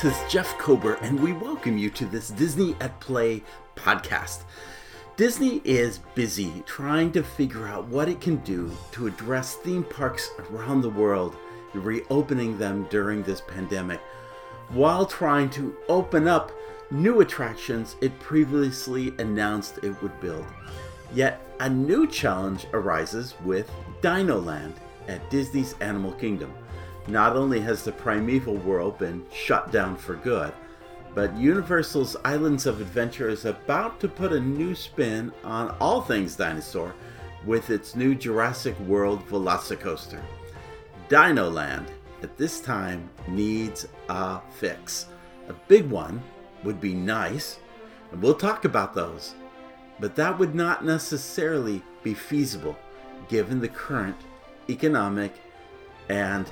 Hi, this is Jeff Kober, and we welcome you to this Disney at Play podcast. Disney is busy trying to figure out what it can do to address theme parks around the world, reopening them during this pandemic, while trying to open up new attractions it previously announced it would build. Yet a new challenge arises with Dinoland at Disney's Animal Kingdom. Not only has the Primeval Whirl been shut down for good, but Universal's Islands of Adventure is about to put a new spin on all things dinosaur with its new Jurassic World Velocicoaster. Dinoland at this time needs a fix. A big one would be nice, and we'll talk about those, but that would not necessarily be feasible given the current economic and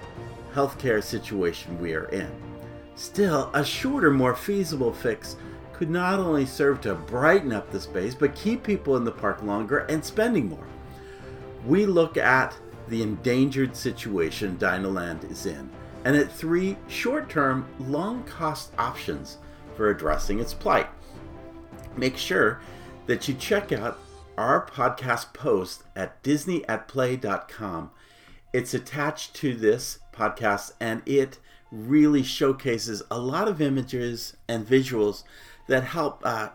healthcare situation we are in. Still, a shorter, more feasible fix could not only serve to brighten up the space, but keep people in the park longer and spending more. We look at the endangered situation Dinoland is in, and at three short term, long cost options for addressing its plight. Make sure that you check out our podcast post at disneyatplay.com. It's attached to this podcast and it really showcases a lot of images and visuals that help uh,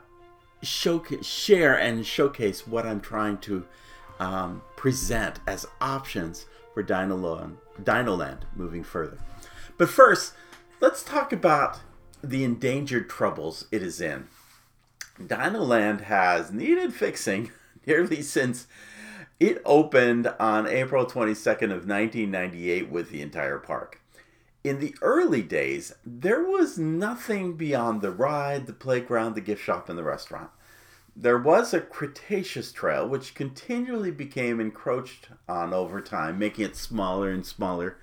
share and showcase what I'm trying to um, present as options for Dinoland, Dinoland moving further. But first, let's talk about the endangered troubles it is in. Dinoland has needed fixing nearly since it opened on April 22nd of 1998 with the entire park. In the early days, there was nothing beyond the ride, the playground, the gift shop, and the restaurant. There was a Cretaceous trail which continually became encroached on over time, making it smaller and smaller.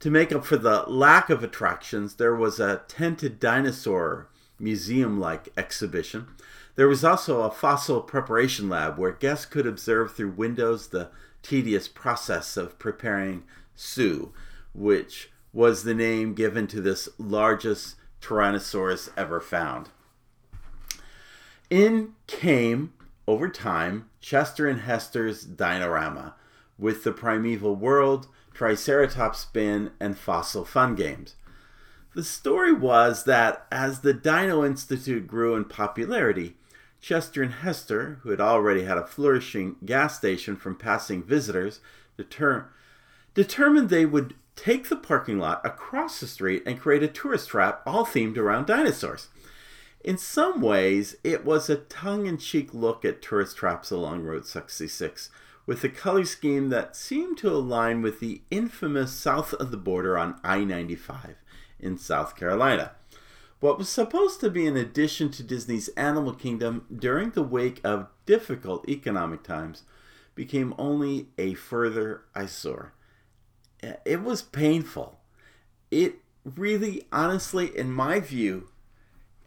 To make up for the lack of attractions, there was a tented dinosaur museum like exhibition. There was also a fossil preparation lab where guests could observe through windows the tedious process of preparing Sue, which was the name given to this largest Tyrannosaurus ever found. In came, over time, Chester and Hester's Dinorama, with the Primeval Whirl, Triceratops Spin, and Fossil Fun Games. The story was that as the Dino Institute grew in popularity, Chester and Hester, who had already had a flourishing gas station from passing visitors, deter- determined they would take the parking lot across the street and create a tourist trap all themed around dinosaurs. In some ways, it was a tongue in cheek look at tourist traps along Route 66, with a color scheme that seemed to align with the infamous south of the border on I 95 in South Carolina. What was supposed to be an addition to Disney's Animal Kingdom during the wake of difficult economic times became only a further eyesore. Eh, it was painful. It really, honestly, in my view,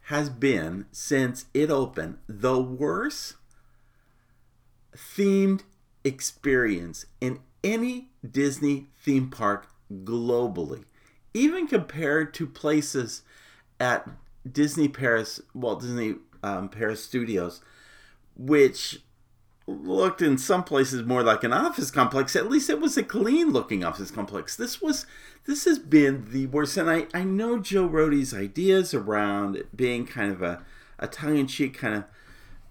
has been since it opened the worst themed experience in any Disney theme park globally, even compared to places at Disney Paris, Walt Disney um, Paris Studios, which looked in some places more like an office complex. At least it was a clean looking office complex. This was this has been the worst. And I, I know Joe Rohde's ideas around it being kind of a, a tongue in cheek kind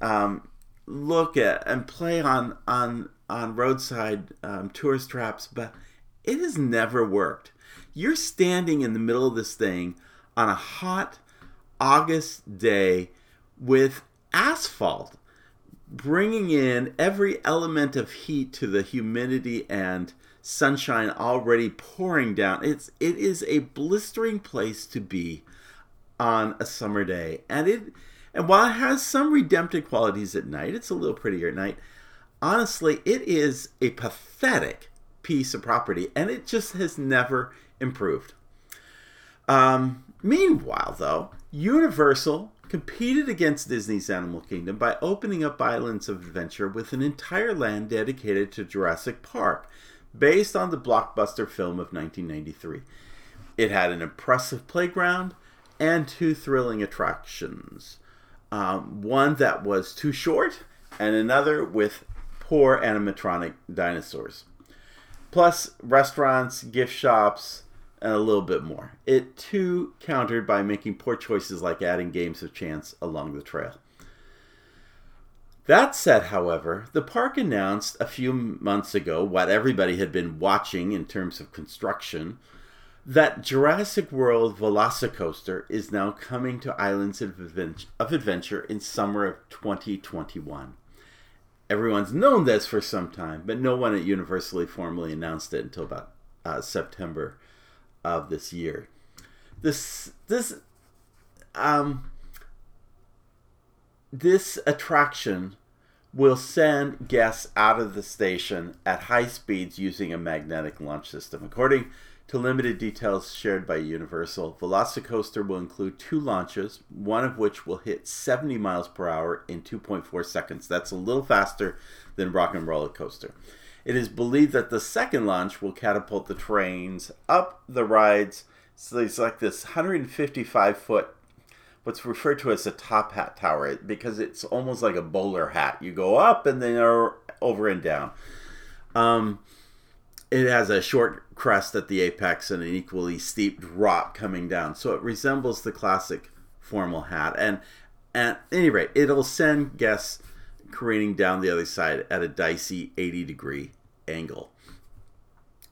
of um, look at and play on on on roadside um, tourist traps, but it has never worked. You're standing in the middle of this thing on a hot August day with asphalt bringing in every element of heat to the humidity and sunshine already pouring down. It's it is a blistering place to be on a summer day. And it and while it has some redemptive qualities at night, it's a little prettier at night. Honestly, it is a pathetic piece of property and it just has never improved. Um, meanwhile, though, Universal competed against Disney's Animal Kingdom by opening up Islands of Adventure with an entire land dedicated to Jurassic Park, based on the blockbuster film of 1993. it had an impressive playground and two thrilling attractions. Um, one that was too short, and another with poor animatronic dinosaurs. Plus, restaurants, gift shops, and a little bit more. It too countered by making poor choices like adding games of chance along the trail. That said, however, the park announced a few months ago what everybody had been watching in terms of construction that Jurassic World Velocicoaster is now coming to Islands of Adventure in summer of 2021. Everyone's known this for some time, but no one at Universally formally announced it until about uh, September of this year. This this um this attraction will send guests out of the station at high speeds using a magnetic launch system. According to limited details shared by Universal, Velocicoaster will include two launches, one of which will hit 70 miles per hour in 2.4 seconds. That's a little faster than Rock and Roller Coaster. It is believed that the second launch will catapult the trains up the rides. So it's like this 155 foot, what's referred to as a top hat tower, because it's almost like a bowler hat. You go up and then over and down. Um, it has a short crest at the apex and an equally steep drop coming down. So it resembles the classic formal hat. And at any rate, it'll send guests careening down the other side at a dicey 80 degree angle,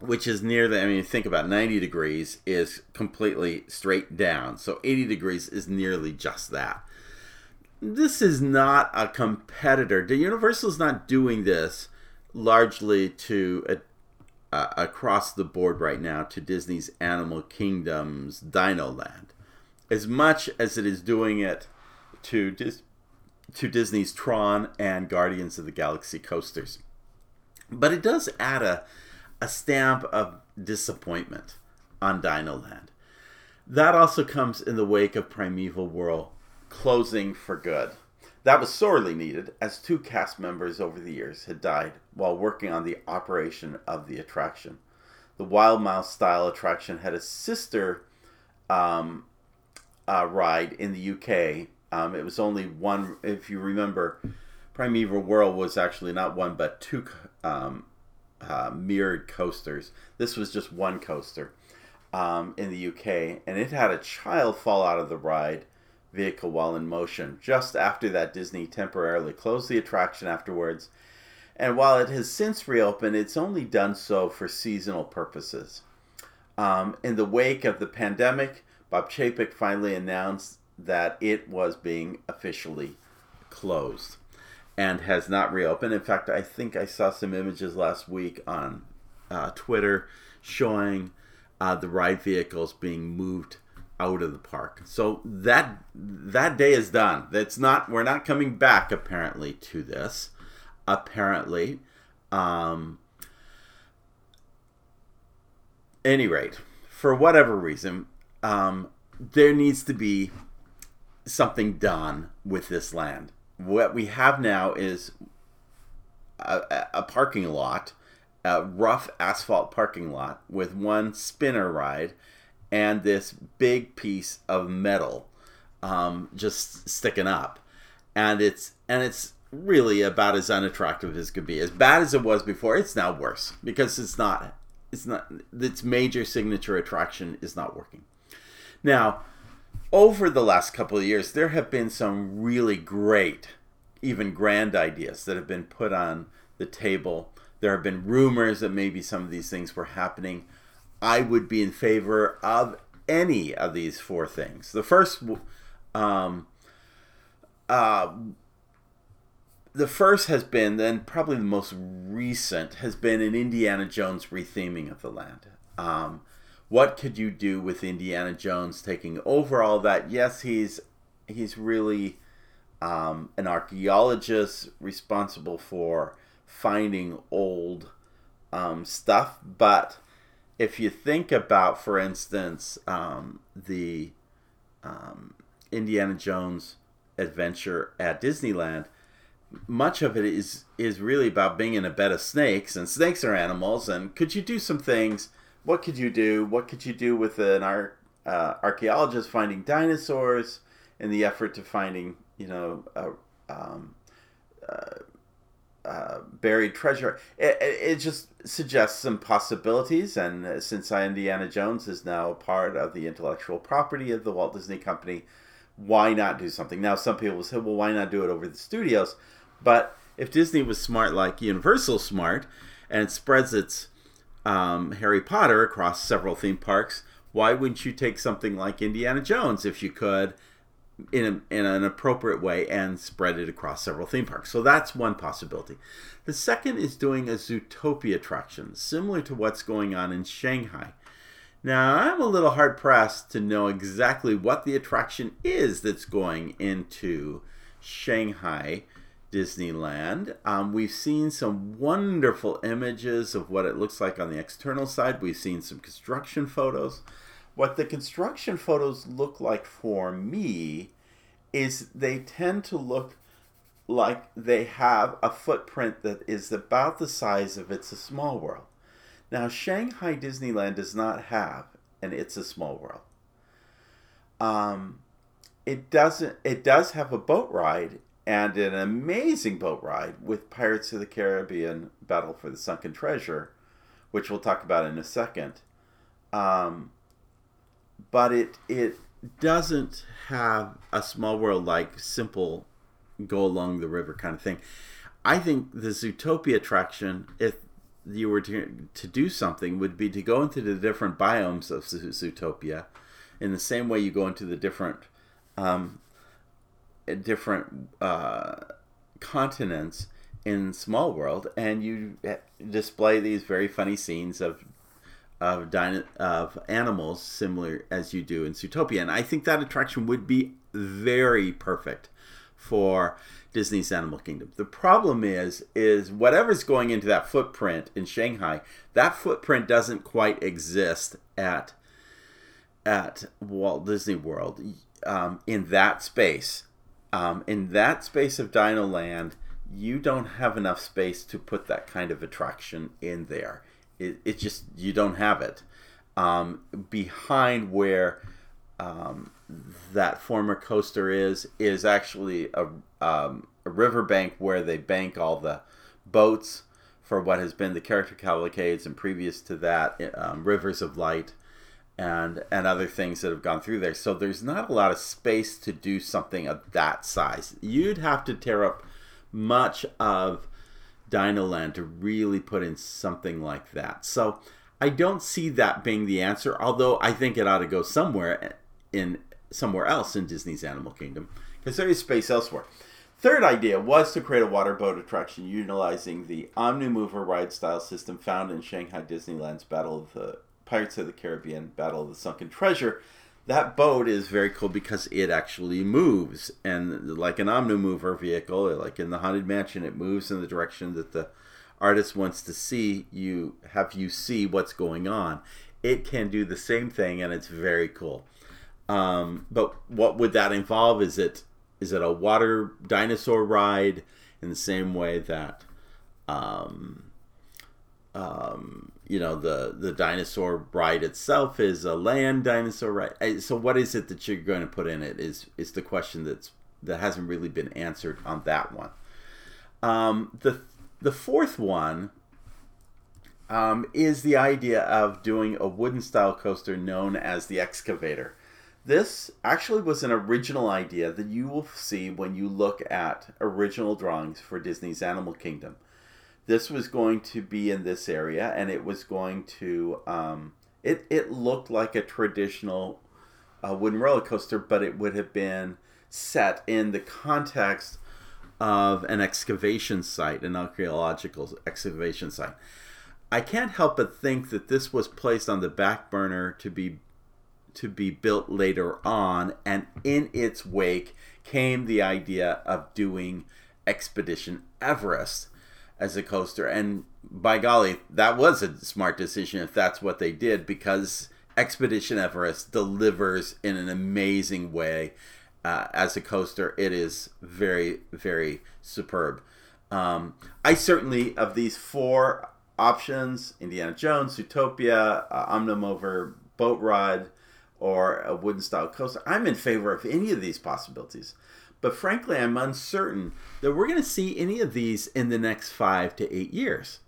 which is near the, I mean, think about 90 degrees is completely straight down. So 80 degrees is nearly just that. This is not a competitor. The Universal is not doing this largely to uh, across the board right now to Disney's Animal Kingdom's Dino Land, as much as it is doing it to Dis- to Disney's Tron and Guardians of the Galaxy coasters. But it does add a, a stamp of disappointment on Dino Land. That also comes in the wake of Primeval Whirl closing for good. That was sorely needed, as two cast members over the years had died while working on the operation of the attraction. The Wild Mouse style attraction had a sister um, uh, ride in the UK. Um, it was only one, if you remember, Primeval Whirl was actually not one but two um, uh, mirrored coasters. This was just one coaster um, in the UK, and it had a child fall out of the ride vehicle while in motion. Just after that, Disney temporarily closed the attraction afterwards, and while it has since reopened, it's only done so for seasonal purposes. Um, in the wake of the pandemic, Bob Chapek finally announced that it was being officially closed and has not reopened. In fact, I think I saw some images last week on uh, Twitter showing uh, the ride vehicles being moved out of the park. So that that day is done. That's not. We're not coming back apparently to this. Apparently, um, any rate, for whatever reason, um, there needs to be something done with this land what we have now is a, a parking lot, a rough asphalt parking lot with one spinner ride and this big piece of metal um, just sticking up, and it's and it's really about as unattractive as could be. As bad as it was before, it's now worse because it's not it's not its major signature attraction is not working. Now, over the last couple of years, there have been some really great, even grand ideas that have been put on the table. There have been rumors that maybe some of these things were happening. I would be in favor of any of these four things. The first, um, uh, the first has been, then probably the most recent, has been an Indiana Jones retheming of the land. Um, what could you do with Indiana Jones taking over all that? Yes, he's he's really um, an archaeologist responsible for finding old um, stuff, but if you think about, for instance, um, the um, Indiana Jones adventure at Disneyland, much of it is is really about being in a bed of snakes, and snakes are animals. And could you do some things what could you do? What could you do with an ar- uh, archaeologist finding dinosaurs in the effort to finding, you know, a, um, uh, uh, buried treasure? It, it, just suggests some possibilities. And uh, since Indiana Jones is now part of the intellectual property of the Walt Disney Company, why not do something? Now, some people will say, well, why not do it over the studios? But if Disney was smart like Universal smart and spreads its um, Harry Potter across several theme parks, why wouldn't you take something like Indiana Jones if you could in, a, in an appropriate way and spread it across several theme parks? So that's one possibility. The second is doing a Zootopia attraction, similar to what's going on in Shanghai. Now, I'm a little hard pressed to know exactly what the attraction is that's going into Shanghai Disneyland. Um, we've seen some wonderful images of what it looks like on the external side. We've seen some construction photos. What the construction photos look like for me is they tend to look like they have a footprint that is about the size of It's a Small World. Now, Shanghai Disneyland does not have an It's a Small World. Um, it doesn't. It does have a boat ride and an amazing boat ride with Pirates of the Caribbean Battle for the Sunken Treasure, which we'll talk about in a second. Um, but it it doesn't have a small world like simple go along the river kind of thing. I think the Zootopia attraction, if you were to, to do something, would be to go into the different biomes of Zootopia in the same way you go into the different um, different uh, continents in Small World, and you display these very funny scenes of of dyna- of animals similar as you do in Zootopia, and I think that attraction would be very perfect for Disney's Animal Kingdom. The problem is is whatever's going into that footprint in Shanghai, that footprint doesn't quite exist at at Walt Disney World um, in that space. Um, in that space of Dino Land, you don't have enough space to put that kind of attraction in there. It, just, you don't have it. Um, behind where um, that former coaster is, is actually a, um, a riverbank where they bank all the boats for what has been the character cavalcades and previous to that, um, Rivers of Light and and other things that have gone through there. So there's not a lot of space to do something of that size. You'd have to tear up much of Dinoland to really put in something like that. So I don't see that being the answer, although I think it ought to go somewhere in somewhere else in Disney's Animal Kingdom because there is space elsewhere. Third idea was to create a water boat attraction utilizing the Omnimover ride style system found in Shanghai Disneyland's Battle of the Pirates of the Caribbean Battle of the Sunken Treasure, that boat is very cool because it actually moves. And like an Omnimover vehicle, like in the Haunted Mansion, it moves in the direction that the artist wants to see you have you see what's going on. It can do the same thing and it's very cool. Um, but what would that involve? Is it is it a water dinosaur ride in the same way that um, um, you know the the dinosaur ride itself is a land dinosaur ride. So what is it that you're going to put in it? Is is the question that's that hasn't really been answered on that one. Um, the the fourth one um, is the idea of doing a wooden style coaster known as the excavator. This actually was an original idea that you will see when you look at original drawings for Disney's Animal Kingdom this was going to be in this area and it was going to um, it, it looked like a traditional uh, wooden roller coaster but it would have been set in the context of an excavation site an archaeological excavation site. I can't help but think that this was placed on the back burner to be to be built later on and in its wake came the idea of doing expedition everest as a coaster. And by golly, that was a smart decision if that's what they did because Expedition Everest delivers in an amazing way. Uh, as a coaster, it is very, very superb. Um, I certainly, of these four options: Indiana Jones, Utopia, uh, Omnimover, Boat Ride, or a wooden style coaster. I'm in favor of any of these possibilities. But frankly, I'm uncertain that we're going to see any of these in the next five to eight years.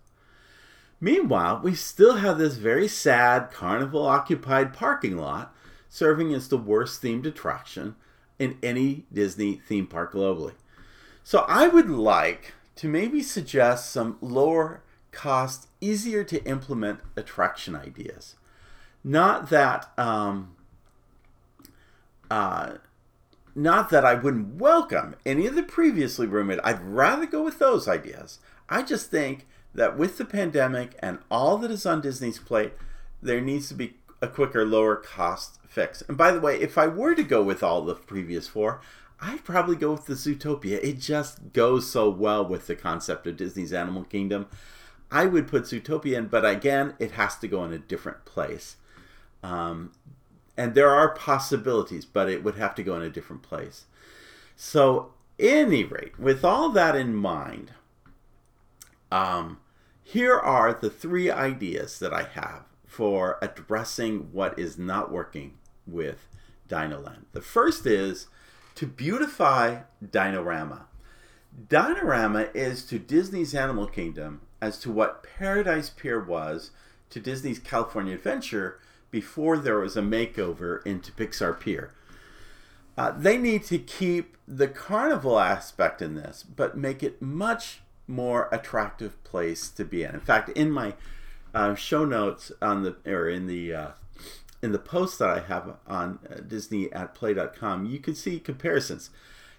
Meanwhile, we still have this very sad carnival occupied parking lot serving as the worst themed attraction in any Disney theme park globally. So I would like to maybe suggest some lower cost, easier to implement attraction ideas. Not that um, uh, not that I wouldn't welcome any of the previously rumored. I'd rather go with those ideas. I just think that with the pandemic and all that is on Disney's plate, there needs to be a quicker, lower cost fix. And by the way, if I were to go with all the previous four, I'd probably go with the Zootopia. It just goes so well with the concept of Disney's Animal Kingdom. I would put Zootopia in, but again, it has to go in a different place. Um, and there are possibilities, but it would have to go in a different place. So, any rate, with all that in mind, um, here are the three ideas that I have for addressing what is not working with Dinoland. The first is to beautify Dinorama. Dinorama is to Disney's Animal Kingdom as to what Paradise Pier was to Disney's California Adventure before there was a makeover into Pixar Pier. Uh, they need to keep the carnival aspect in this, but make it much more attractive place to be in. In fact, in my uh, show notes on the or in the uh, in the post that I have on uh, Disney at play.com, you can see comparisons.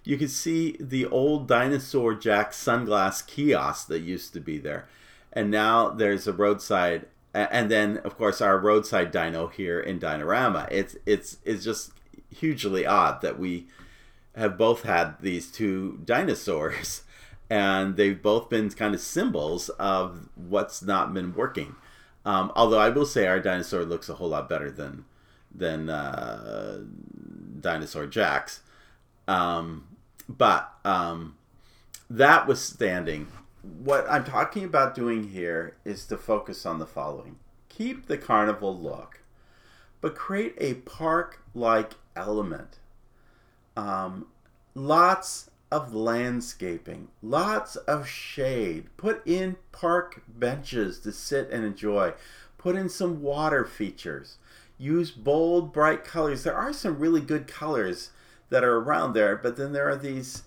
You can see the old dinosaur Jack sunglass kiosk that used to be there, and now there's a roadside and then of course our roadside dino here in Dinorama. It's it's it's just hugely odd that we have both had these two dinosaurs, and they've both been kind of symbols of what's not been working. Um, although I will say our dinosaur looks a whole lot better than than uh, dinosaur Jack's. Um, but um, that was standing what I'm talking about doing here is to focus on the following keep the carnival look, but create a park like element. Um, lots of landscaping, lots of shade. Put in park benches to sit and enjoy. Put in some water features. Use bold, bright colors. There are some really good colors that are around there, but then there are these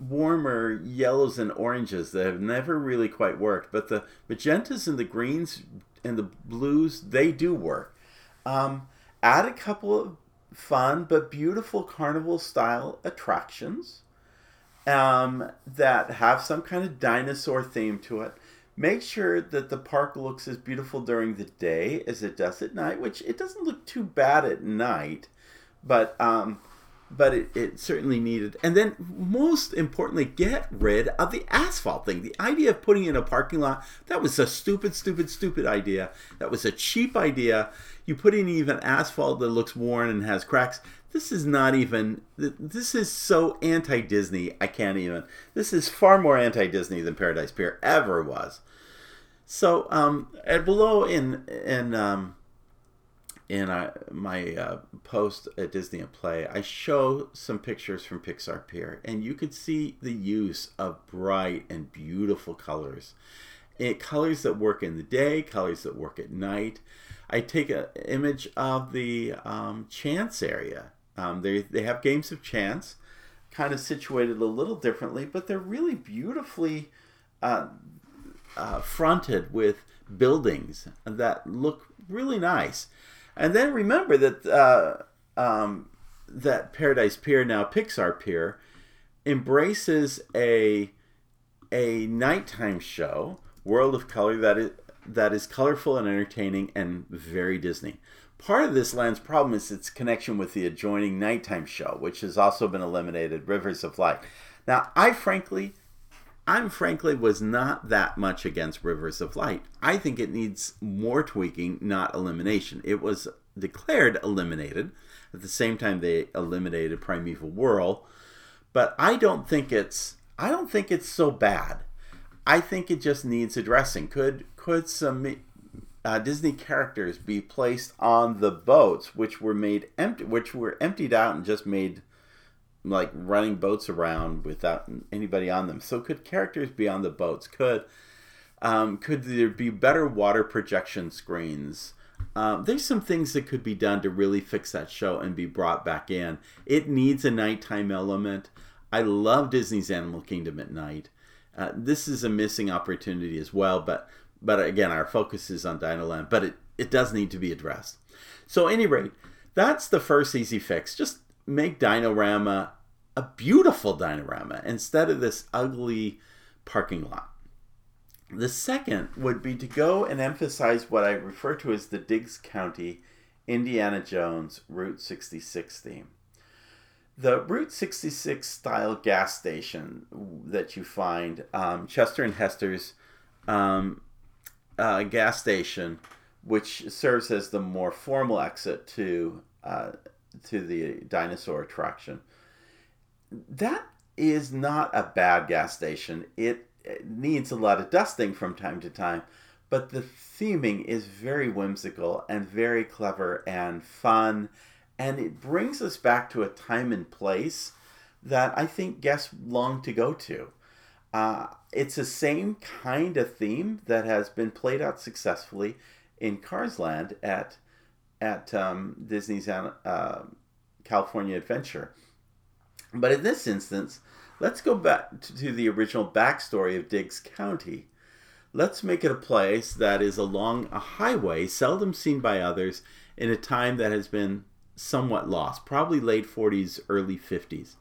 warmer yellows and oranges that have never really quite worked, but the magentas and the greens and the blues they do work. Um, add a couple of fun but beautiful carnival style attractions um, that have some kind of dinosaur theme to it. Make sure that the park looks as beautiful during the day as it does at night, which it doesn't look too bad at night, but um, but it, it certainly needed. And then, most importantly, get rid of the asphalt thing. The idea of putting in a parking lot, that was a stupid, stupid, stupid idea. That was a cheap idea. You put in even asphalt that looks worn and has cracks. This is not even, this is so anti Disney, I can't even. This is far more anti Disney than Paradise Pier ever was. So, um, and below in, in, um, in uh, my uh, post at Disney at Play, I show some pictures from Pixar Pier, and you could see the use of bright and beautiful colors. It, colors that work in the day, colors that work at night. I take an image of the um, chance area. Um, they, they have games of chance, kind of situated a little differently, but they're really beautifully uh, uh, fronted with buildings that look really nice. And then remember that uh, um, that Paradise Pier, now Pixar Pier, embraces a a nighttime show, World of Color, that is that is colorful and entertaining and very Disney. Part of this land's problem is its connection with the adjoining nighttime show, which has also been eliminated, Rivers of Light. Now, I frankly I'm frankly was not that much against Rivers of Light. I think it needs more tweaking, not elimination. It was declared eliminated. At the same time, they eliminated Primeval Whirl, but I don't think it's I don't think it's so bad. I think it just needs addressing. Could could some uh, Disney characters be placed on the boats, which were made empty, which were emptied out and just made like running boats around without anybody on them. So could characters be on the boats? Could um, could there be better water projection screens? Um, there's some things that could be done to really fix that show and be brought back in. It needs a nighttime element. I love Disney's Animal Kingdom at night. Uh, this is a missing opportunity as well, but but again, our focus is on Dinoland, but it, it does need to be addressed. So, any rate, that's the first easy fix. Just make Dinorama a beautiful Dinorama instead of this ugly parking lot. The second would be to go and emphasize what I refer to as the Diggs County Indiana Jones Route 66 theme. The Route 66 style gas station that you find, um, Chester and Hester's um, uh, gas station, which serves as the more formal exit to uh, to the dinosaur attraction. That is not a bad gas station. It, it needs a lot of dusting from time to time, but the theming is very whimsical and very clever and fun, and it brings us back to a time and place that I think guests long to go to. Uh, it's the same kind of theme that has been played out successfully in Cars Land at at um, Disney's uh, California Adventure. But in this instance, let's go back to the original backstory of Diggs County. Let's make it a place that is along a highway seldom seen by others in a time that has been somewhat lost, probably late 40s, early 50s.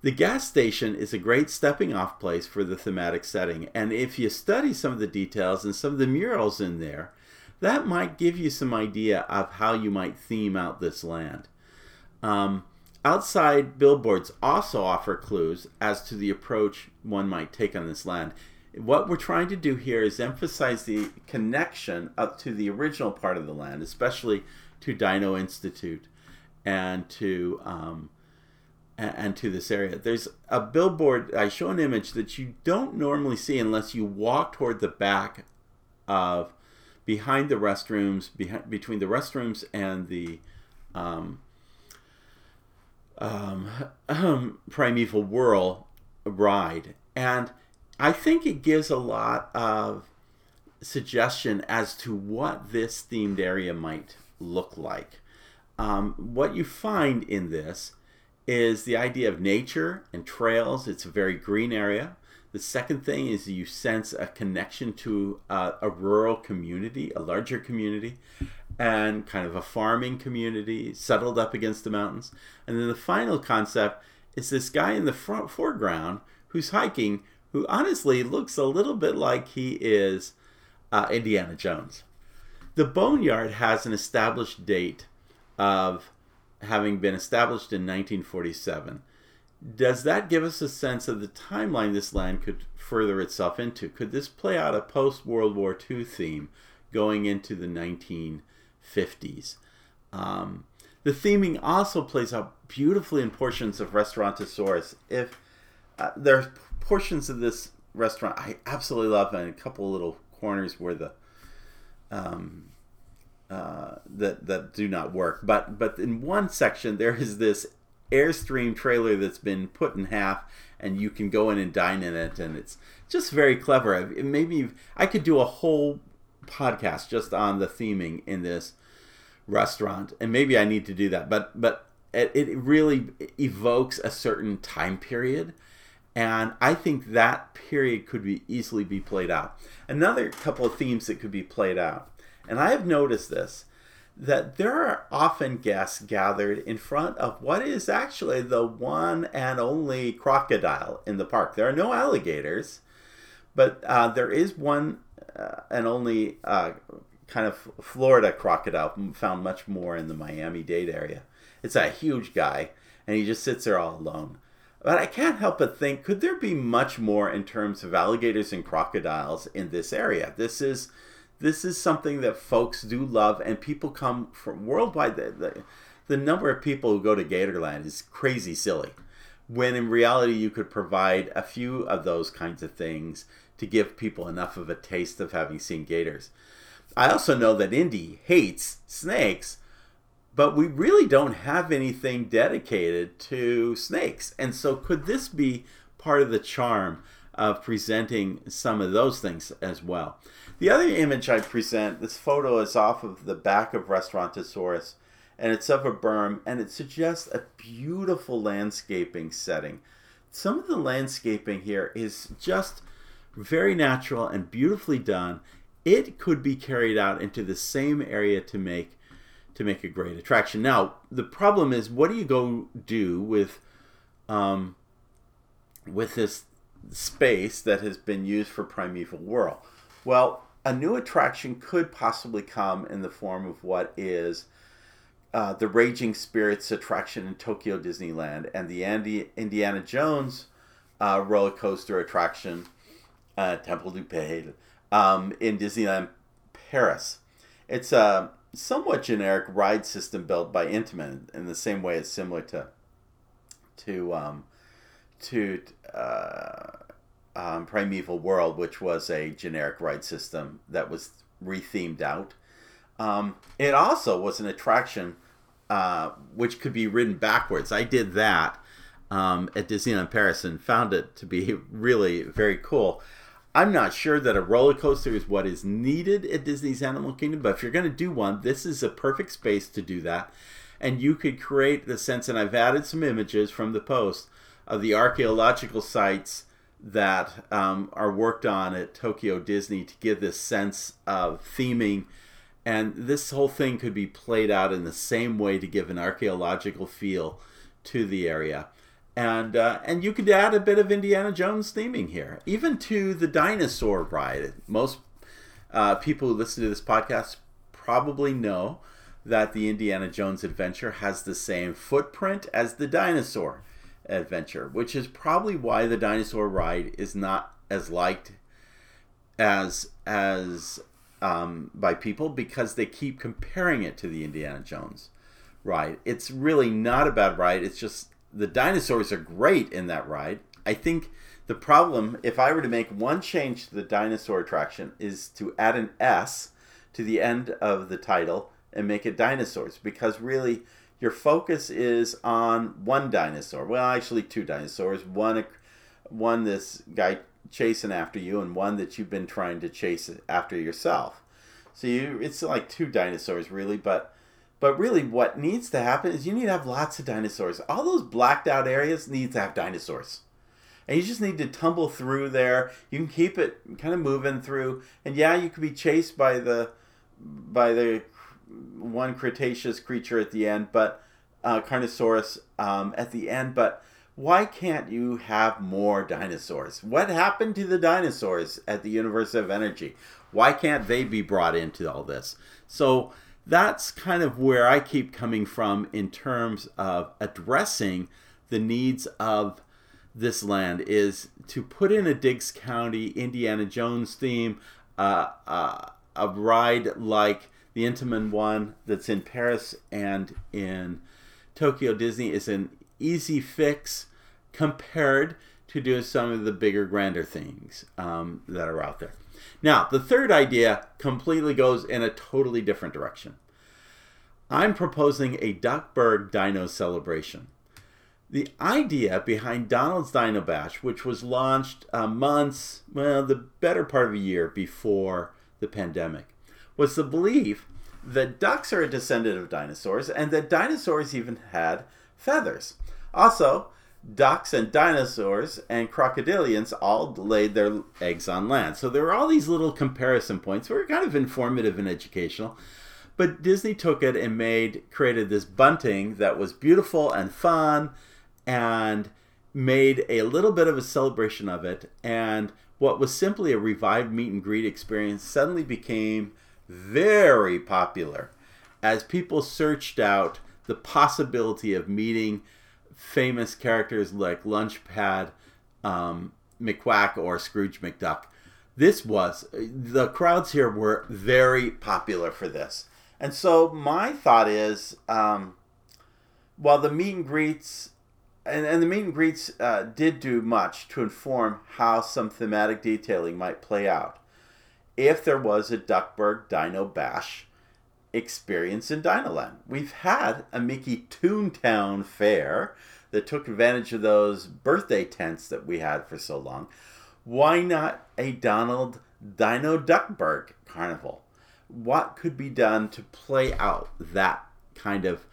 The gas station is a great stepping off place for the thematic setting, and if you study some of the details and some of the murals in there, that might give you some idea of how you might theme out this land. Um, outside billboards also offer clues as to the approach one might take on this land. What we're trying to do here is emphasize the connection up to the original part of the land, especially to Dino Institute and to um, and to this area. There's a billboard. I show an image that you don't normally see unless you walk toward the back of behind the restrooms, between the restrooms and the um, um, um, Primeval Whirl ride. And I think it gives a lot of suggestion as to what this themed area might look like. Um, what you find in this is the idea of nature and trails. It's a very green area. The second thing is you sense a connection to uh, a rural community, a larger community, and kind of a farming community settled up against the mountains. And then the final concept is this guy in the front foreground who's hiking, who honestly looks a little bit like he is uh, Indiana Jones. The Boneyard has an established date of having been established in 1947 does that give us a sense of the timeline this land could further itself into? Could this play out a post World War II theme going into the 1950s? Um, the theming also plays out beautifully in portions of Restaurantosaurus. If uh, are portions of this restaurant I absolutely love, and a couple little corners where the um, uh, that that do not work. But but in one section there is this Airstream trailer that's been put in half, and you can go in and dine in it, and it's just very clever. Maybe I could do a whole podcast just on the theming in this restaurant, and maybe I need to do that. But but it, really evokes a certain time period, and I think that period could be easily be played out. Another couple of themes that could be played out, and I have noticed this that there are often guests gathered in front of what is actually the one and only crocodile in the park. There are no alligators, but uh, there is one uh, and only uh, kind of Florida crocodile found much more in the Miami Dade area. It's a huge guy, and he just sits there all alone. But I can't help but think could there be much more in terms of alligators and crocodiles in this area? This is this is something that folks do love, and people come from worldwide. The, the, the number of people who go to Gatorland is crazy silly. when in reality you could provide a few of those kinds of things to give people enough of a taste of having seen gators. I also know that Indy hates snakes, but we really don't have anything dedicated to snakes. And so, could this be part of the charm of presenting some of those things as well? The other image I present, this photo is off of the back of Restaurantosaurus, and it's of a berm, and it suggests a beautiful landscaping setting. Some of the landscaping here is just very natural and beautifully done. It could be carried out into the same area to make to make a great attraction. Now, the problem is, what do you go do with um, with this space that has been used for Primeval Whirl? Well, a new attraction could possibly come in the form of what is uh, the Raging Spirits attraction in Tokyo Disneyland and the Andy, Indiana Jones uh, roller coaster attraction, uh, Temple du Péril, um, in Disneyland Paris. It's a somewhat generic ride system built by Intamin in the same way it's similar to to um, to uh, um, Primeval Whirl, which was a generic ride system that was rethemed out. Um, it also was an attraction uh, which could be ridden backwards. I did that um, at Disneyland Paris and found it to be really very cool. I'm not sure that a roller coaster is what is needed at Disney's Animal Kingdom, but if you're going to do one, this is a perfect space to do that. And you could create the sense, and I've added some images from the post of the archaeological sites that um, are worked on at Tokyo Disney to give this sense of theming. And this whole thing could be played out in the same way to give an archaeological feel to the area and uh, and you could add a bit of Indiana Jones theming here, even to the dinosaur ride. Most uh, people who listen to this podcast probably know that the Indiana Jones adventure has the same footprint as the dinosaur adventure, which is probably why the dinosaur ride is not as liked as as um, by people because they keep comparing it to the Indiana Jones ride. It's really not a bad ride. It's just the dinosaurs are great in that ride. I think the problem, if I were to make one change to the dinosaur attraction, is to add an S to the end of the title and make it dinosaurs because really your focus is on one dinosaur. Well, actually, two dinosaurs. One, one this guy chasing after you, and one that you've been trying to chase after yourself. So you, it's like two dinosaurs really, but but really, what needs to happen is you need to have lots of dinosaurs. All those blacked out areas need to have dinosaurs. And you just need to tumble through there. You can keep it kind of moving through. And yeah, you could be chased by the by the one Cretaceous creature at the end, but uh, Carnotaurus um, at the end. But why can't you have more dinosaurs? What happened to the dinosaurs at the Universe of Energy? Why can't they be brought into all this? So that's kind of where I keep coming from in terms of addressing the needs of this land is to put in a Diggs County Indiana Jones theme, uh, uh, a ride like the Intamin one that's in Paris and in Tokyo Disney is an easy fix compared to doing some of the bigger, grander things um, that are out there. Now, the third idea completely goes in a totally different direction. I'm proposing a Duckburg Dino celebration. The idea behind Donald's Dino Bash, which was launched uh, months, well, the better part of a year before the pandemic, was the belief that ducks are a descendant of dinosaurs and that dinosaurs even had feathers. Also, ducks and dinosaurs and crocodilians all laid their eggs on land. So there were all these little comparison points that were kind of informative and educational. But Disney took it and made created this bunting that was beautiful and fun and made a little bit of a celebration of it and what was simply a revived meet and greet experience suddenly became very popular as people searched out the possibility of meeting famous characters like Launchpad um, McQuack or Scrooge McDuck. This was, the crowds here were very popular for this. And so my thought is, um, while the meet and greets and, and the meet and greets uh, did do much to inform how some thematic detailing might play out if there was a Duckburg Dino Bash experience in Dinoland. We've had a Mickey Toontown fair that took advantage of those birthday tents that we had for so long. Why not a Donald Dino Duckburg carnival? What could be done to play out that kind of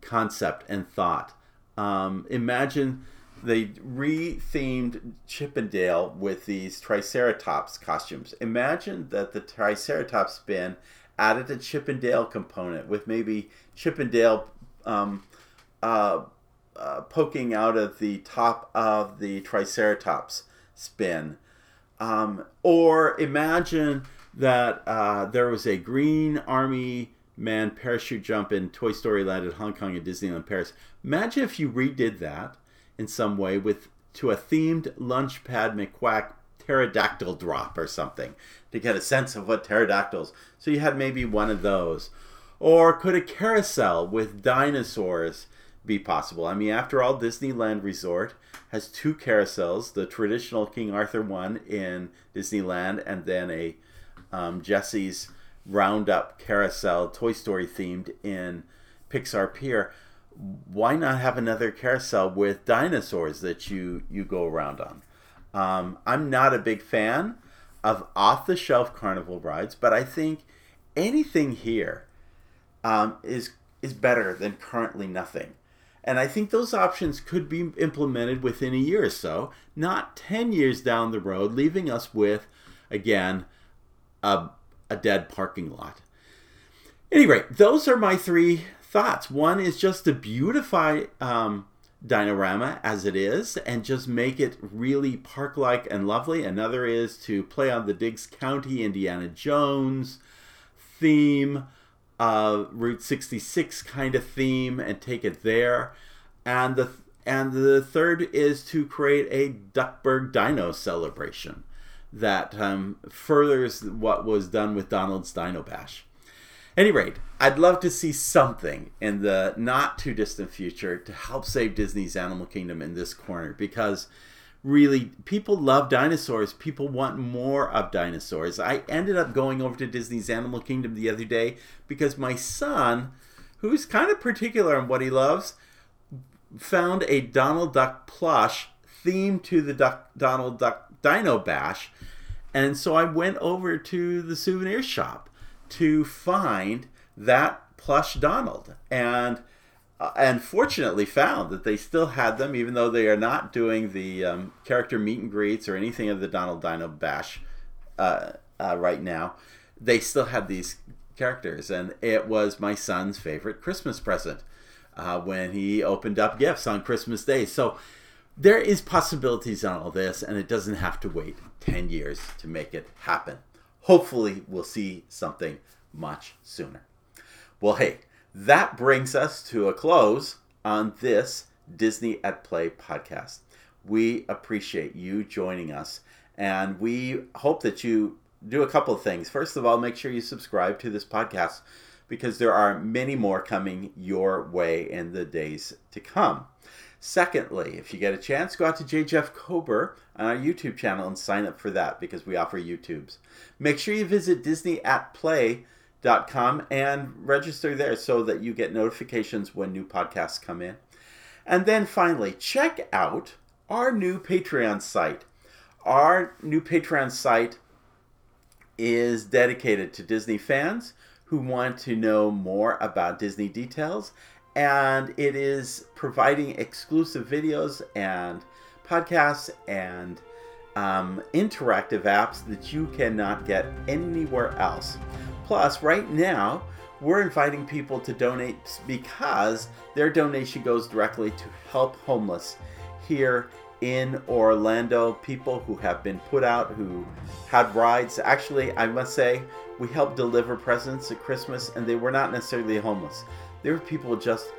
concept and thought? Um, imagine they re-themed Chip 'n Dale with these Triceratops costumes. Imagine that the TriceraTop Spin added a Chip 'n Dale component with maybe Chip 'n Dale um, uh, uh, poking out of the top of the TriceraTop Spin. Um, or imagine that uh, there was a Green Army man parachute jump in Toy Story Land at Hong Kong and Disneyland Paris. Imagine if you redid that in some way with to a themed Launchpad McQuack pterodactyl drop or something to get a sense of what pterodactyls. So you had maybe one of those. Or could a carousel with dinosaurs be possible? I mean, after all, Disneyland Resort has two carousels the traditional King Arthur one in Disneyland, and then a um, Jesse's Roundup carousel, Toy Story themed in Pixar Pier. Why not have another carousel with dinosaurs that you, you go around on? Um, I'm not a big fan of off the shelf carnival rides, but I think anything here um, is is better than currently nothing. And I think those options could be implemented within a year or so, not 10 years down the road, leaving us with, again, a, a dead parking lot. Anyway, those are my three thoughts. One is just to beautify um, Dinorama as it is and just make it really park like and lovely. Another is to play on the Diggs County Indiana Jones theme, uh, Route 66 kind of theme, and take it there. And the and the third is to create a Duckburg Dino celebration that um, furthers what was done with Donald's Dino Bash any rate, I'd love to see something in the not too distant future to help save Disney's Animal Kingdom in this corner because really people love dinosaurs. People want more of dinosaurs. I ended up going over to Disney's Animal Kingdom the other day because my son, who's kind of particular on what he loves, found a Donald Duck plush themed to the Duck, Donald Duck Dino Bash. And so I went over to the souvenir shop to find that plush Donald and uh, and fortunately found that they still had them even though they are not doing the um, character meet and greets or anything of the Donald Dino Bash uh, uh, right now. They still had these characters, and it was my son's favorite Christmas present uh, when he opened up gifts on Christmas Day. So there is possibilities on all this, and it doesn't have to wait ten years to make it happen hopefully we'll see something much sooner. Well, hey, that brings us to a close on this Disney at Play podcast. We appreciate you joining us, and we hope that you do a couple of things. First of all, make sure you subscribe to this podcast because there are many more coming your way in the days to come. Secondly, if you get a chance, go out to J. Jeff Kober on our YouTube channel and sign up for that because we offer YouTubes. Make sure you visit disneyatplay.com and register there so that you get notifications when new podcasts come in. And then finally, check out our new Patreon site. Our new Patreon site is dedicated to Disney fans who want to know more about Disney details and it is providing exclusive videos and podcasts and um, interactive apps that you cannot get anywhere else. Plus, right now, we're inviting people to donate because their donation goes directly to help homeless here in Orlando. People who have been put out, who had rides. Actually, I must say, we helped deliver presents at Christmas, and they were not necessarily homeless. There were people just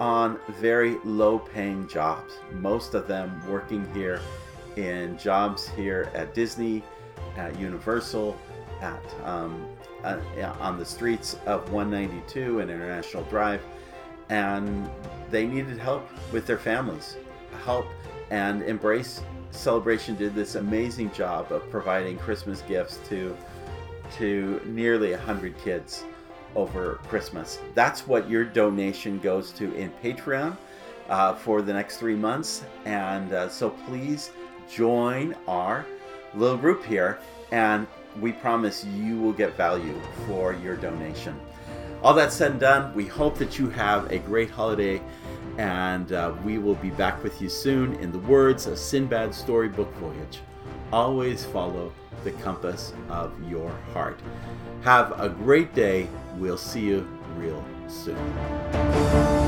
on very low paying jobs, most of them working here in jobs here at Disney, at Universal, at um, uh, on the streets of 192 and International Drive, and they needed help with their families. help and embrace celebration did this amazing job of providing christmas gifts to to nearly 100 kids over christmas that's what your donation goes to in patreon uh, for the next three months and uh, so please join our little group here and we promise you will get value for your donation all that said and done we hope that you have a great holiday and uh, we will be back with you soon. In the words of Sindbad's storybook voyage, always follow the compass of your heart. Have a great day. We'll see you real soon.